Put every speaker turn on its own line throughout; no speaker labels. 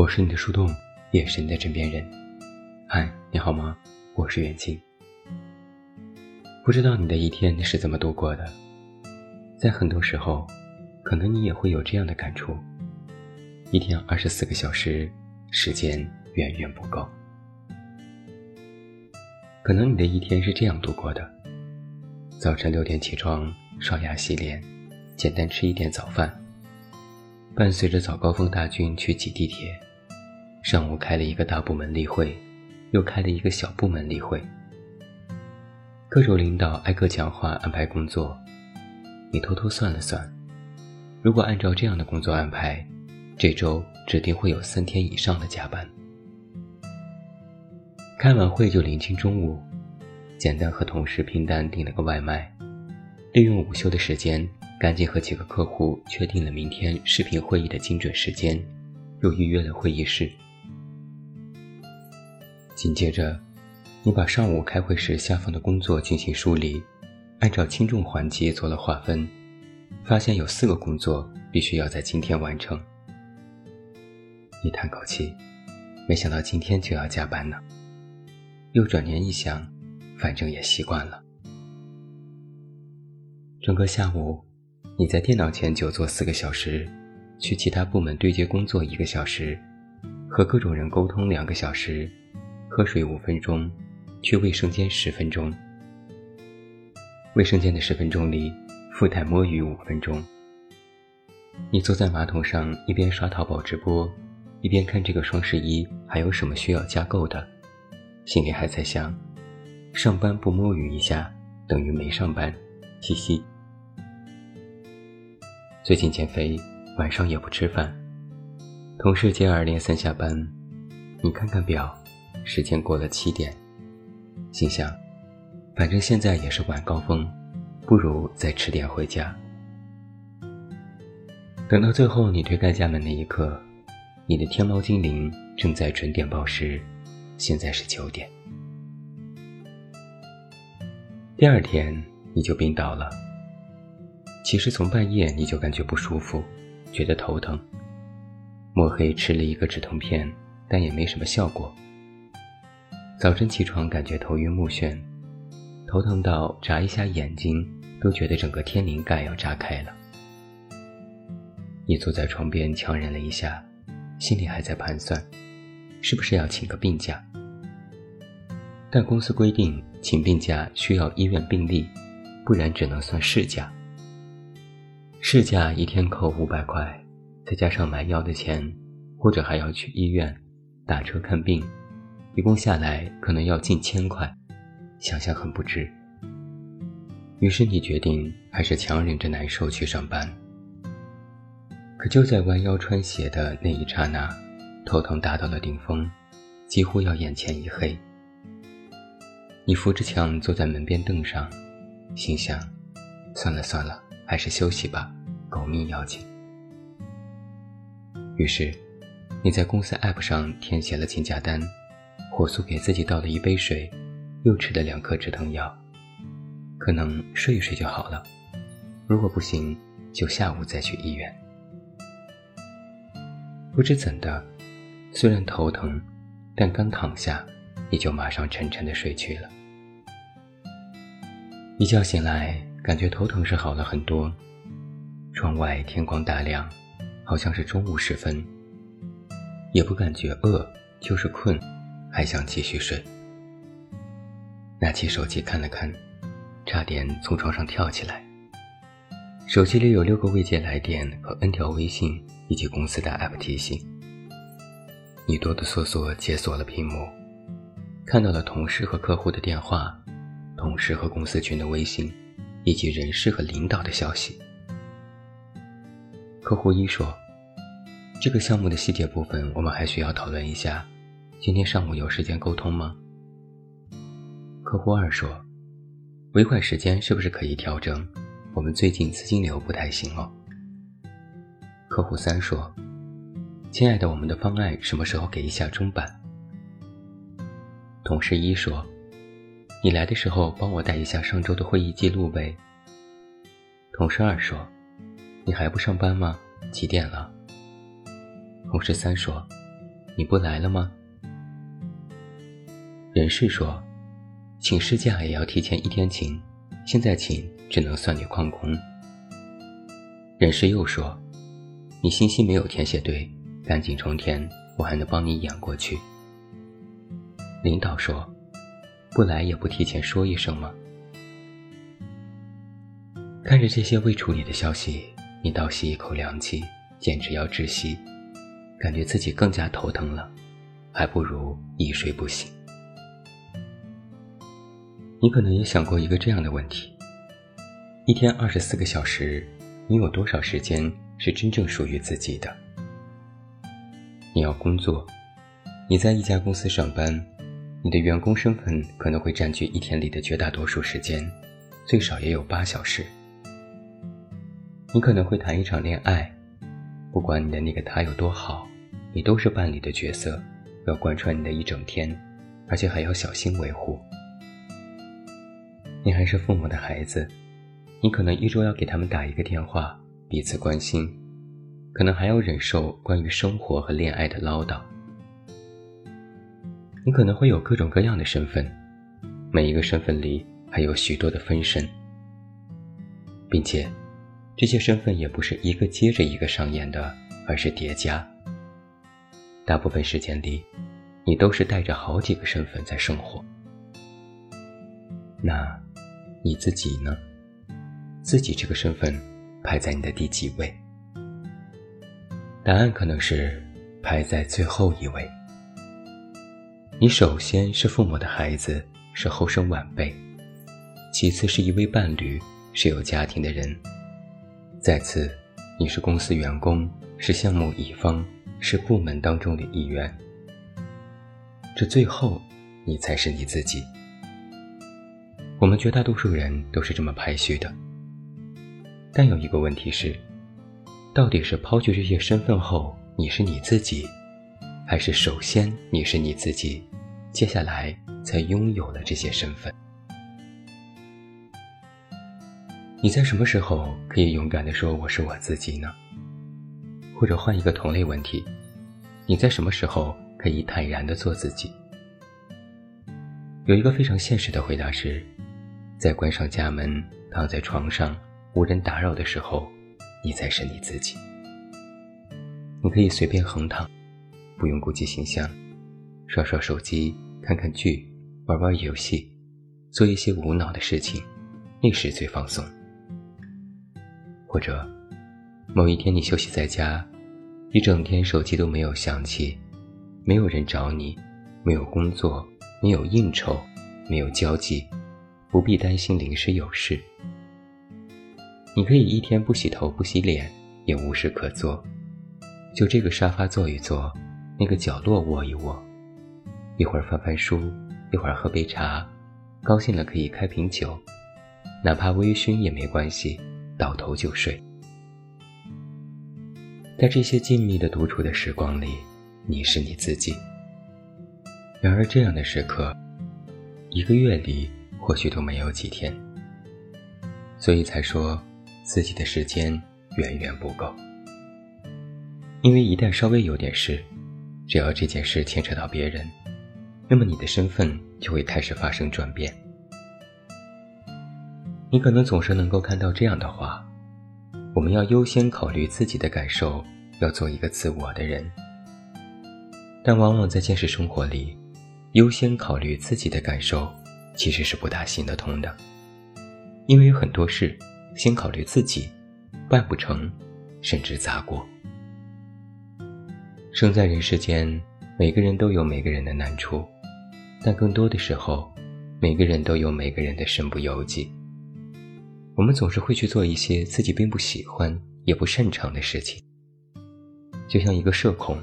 我是你的树洞，也是你的枕边人。嗨，你好吗？我是远近。不知道你的一天是怎么度过的？在很多时候，可能你也会有这样的感触：一天二十四个小时，时间远远不够。可能你的一天是这样度过的：早晨六点起床，刷牙洗脸，简单吃一点早饭。伴随着早高峰大军去挤地铁，上午开了一个大部门例会，又开了一个小部门例会。各种领导挨个讲话安排工作，你偷偷算了算，如果按照这样的工作安排，这周指定会有三天以上的加班。开完会就临近中午，简单和同事拼单订了个外卖，利用午休的时间。赶紧和几个客户确定了明天视频会议的精准时间，又预约了会议室。紧接着，你把上午开会时下放的工作进行梳理，按照轻重缓急做了划分，发现有四个工作必须要在今天完成。你叹口气，没想到今天就要加班呢。又转念一想，反正也习惯了。整个下午。你在电脑前久坐四个小时，去其他部门对接工作一个小时，和各种人沟通两个小时，喝水五分钟，去卫生间十分钟。卫生间的十分钟里，附带摸鱼五分钟。你坐在马桶上，一边刷淘宝直播，一边看这个双十一还有什么需要加购的，心里还在想：上班不摸鱼一下，等于没上班，嘻嘻。最近减肥，晚上也不吃饭。同事接二连三下班，你看看表，时间过了七点，心想，反正现在也是晚高峰，不如再迟点回家。等到最后你推开家门那一刻，你的天猫精灵正在准点报时，现在是九点。第二天你就病倒了。其实从半夜你就感觉不舒服，觉得头疼。摸黑吃了一个止痛片，但也没什么效果。早晨起床感觉头晕目眩，头疼到眨一下眼睛都觉得整个天灵盖要炸开了。你坐在床边强忍了一下，心里还在盘算，是不是要请个病假。但公司规定请病假需要医院病历，不然只能算事假。事假一天扣五百块，再加上买药的钱，或者还要去医院打车看病，一共下来可能要近千块，想想很不值。于是你决定还是强忍着难受去上班。可就在弯腰穿鞋的那一刹那，头疼达到了顶峰，几乎要眼前一黑。你扶着墙坐在门边凳上，心想：算了算了。还是休息吧，狗命要紧。于是，你在公司 App 上填写了请假单，火速给自己倒了一杯水，又吃了两颗止疼药，可能睡一睡就好了。如果不行，就下午再去医院。不知怎的，虽然头疼，但刚躺下，你就马上沉沉的睡去了。一觉醒来。感觉头疼是好了很多，窗外天光大亮，好像是中午时分。也不感觉饿，就是困，还想继续睡。拿起手机看了看，差点从床上跳起来。手机里有六个未接来电和 N 条微信以及公司的 App 提醒。你哆哆嗦嗦解锁了屏幕，看到了同事和客户的电话，同事和公司群的微信。以及人事和领导的消息。客户一说：“这个项目的细节部分，我们还需要讨论一下。今天上午有时间沟通吗？”客户二说：“尾款时间是不是可以调整？我们最近资金流不太行哦。”客户三说：“亲爱的，我们的方案什么时候给一下中版？”同事一说。你来的时候帮我带一下上周的会议记录呗。同事二说：“你还不上班吗？几点了？”同事三说：“你不来了吗？”人事说：“请事假也要提前一天请，现在请只能算你旷工。”人事又说：“你信息没有填写对，赶紧重填，我还能帮你演过去。”领导说：“不来也不提前说一声吗？”看着这些未处理的消息，你倒吸一口凉气，简直要窒息，感觉自己更加头疼了，还不如一睡不醒。你可能也想过一个这样的问题：一天二十四个小时，你有多少时间是真正属于自己的？你要工作，你在一家公司上班，你的员工身份可能会占据一天里的绝大多数时间，最少也有八小时。你可能会谈一场恋爱，不管你的那个他有多好，你都是伴侣的角色，要贯穿你的一整天，而且还要小心维护。你还是父母的孩子，你可能一周要给他们打一个电话，彼此关心，可能还要忍受关于生活和恋爱的唠叨。你可能会有各种各样的身份，每一个身份里还有许多的分身，并且这些身份也不是一个接着一个上演的，而是叠加。大部分时间里，你都是带着好几个身份在生活。那。你自己呢？自己这个身份排在你的第几位？答案可能是排在最后一位。你首先是父母的孩子，是后生晚辈；其次是一位伴侣，是有家庭的人；再次，你是公司员工，是项目乙方，是部门当中的一员。这最后，你才是你自己。我们绝大多数人都是这么排序的，但有一个问题是，到底是抛去这些身份后你是你自己，还是首先你是你自己，接下来才拥有了这些身份？你在什么时候可以勇敢地说我是我自己呢？或者换一个同类问题，你在什么时候可以坦然地做自己？有一个非常现实的回答是。在关上家门、躺在床上无人打扰的时候，你才是你自己。你可以随便横躺，不用顾及形象，刷刷手机、看看剧、玩玩游戏，做一些无脑的事情，那时最放松。或者，某一天你休息在家，一整天手机都没有响起，没有人找你，没有工作，没有应酬，没有交际。不必担心临时有事，你可以一天不洗头不洗脸，也无事可做，就这个沙发坐一坐，那个角落窝一窝，一会儿翻翻书，一会儿喝杯茶，高兴了可以开瓶酒，哪怕微醺也没关系，倒头就睡。在这些静谧的独处的时光里，你是你自己。然而这样的时刻，一个月里。或许都没有几天，所以才说自己的时间远远不够。因为一旦稍微有点事，只要这件事牵扯到别人，那么你的身份就会开始发生转变。你可能总是能够看到这样的话：我们要优先考虑自己的感受，要做一个自我的人。但往往在现实生活里，优先考虑自己的感受。其实是不大行得通的，因为有很多事先考虑自己，办不成，甚至砸锅。生在人世间，每个人都有每个人的难处，但更多的时候，每个人都有每个人的身不由己。我们总是会去做一些自己并不喜欢也不擅长的事情，就像一个社恐，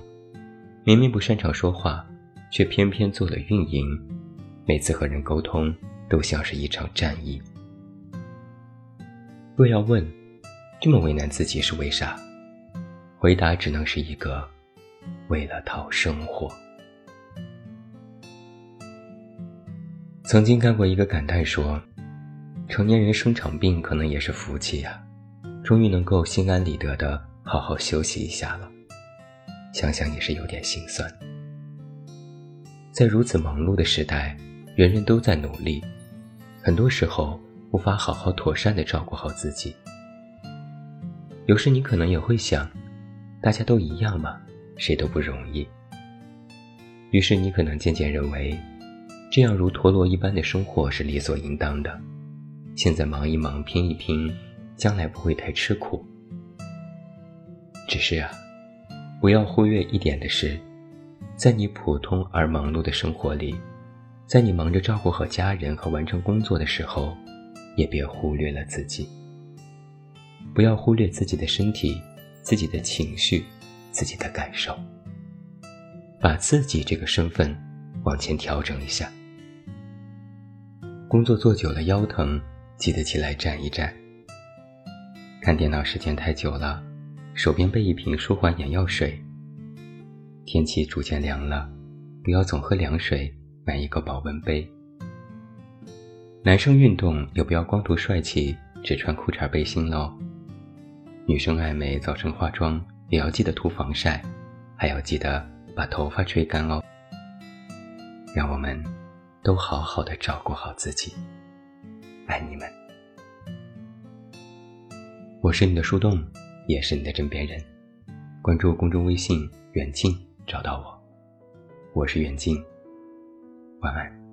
明明不擅长说话，却偏偏做了运营。每次和人沟通，都像是一场战役。若要问，这么为难自己是为啥？回答只能是一个：为了讨生活。曾经看过一个感叹说：“成年人生场病可能也是福气呀，终于能够心安理得的好好休息一下了。”想想也是有点心酸。在如此忙碌的时代，人人都在努力，很多时候无法好好妥善的照顾好自己。有时你可能也会想，大家都一样嘛，谁都不容易。于是你可能渐渐认为，这样如陀螺一般的生活是理所应当的。现在忙一忙，拼一拼，将来不会太吃苦。只是啊，不要忽略一点的是，在你普通而忙碌的生活里，在你忙着照顾好家人和完成工作的时候，也别忽略了自己。不要忽略自己的身体、自己的情绪、自己的感受。把自己这个身份往前调整一下。工作做久了腰疼，记得起来站一站。看电脑时间太久了，手边备一瓶舒缓眼药水。天气逐渐凉了，不要总喝凉水，买一个保温杯。男生运动也不要光图帅气，只穿裤衩背心喽。女生爱美，早晨化妆也要记得涂防晒，还要记得。把头发吹干哦，让我们都好好的照顾好自己，爱你们。我是你的树洞，也是你的枕边人。关注公众微信“远近”，找到我。我是远近，晚安。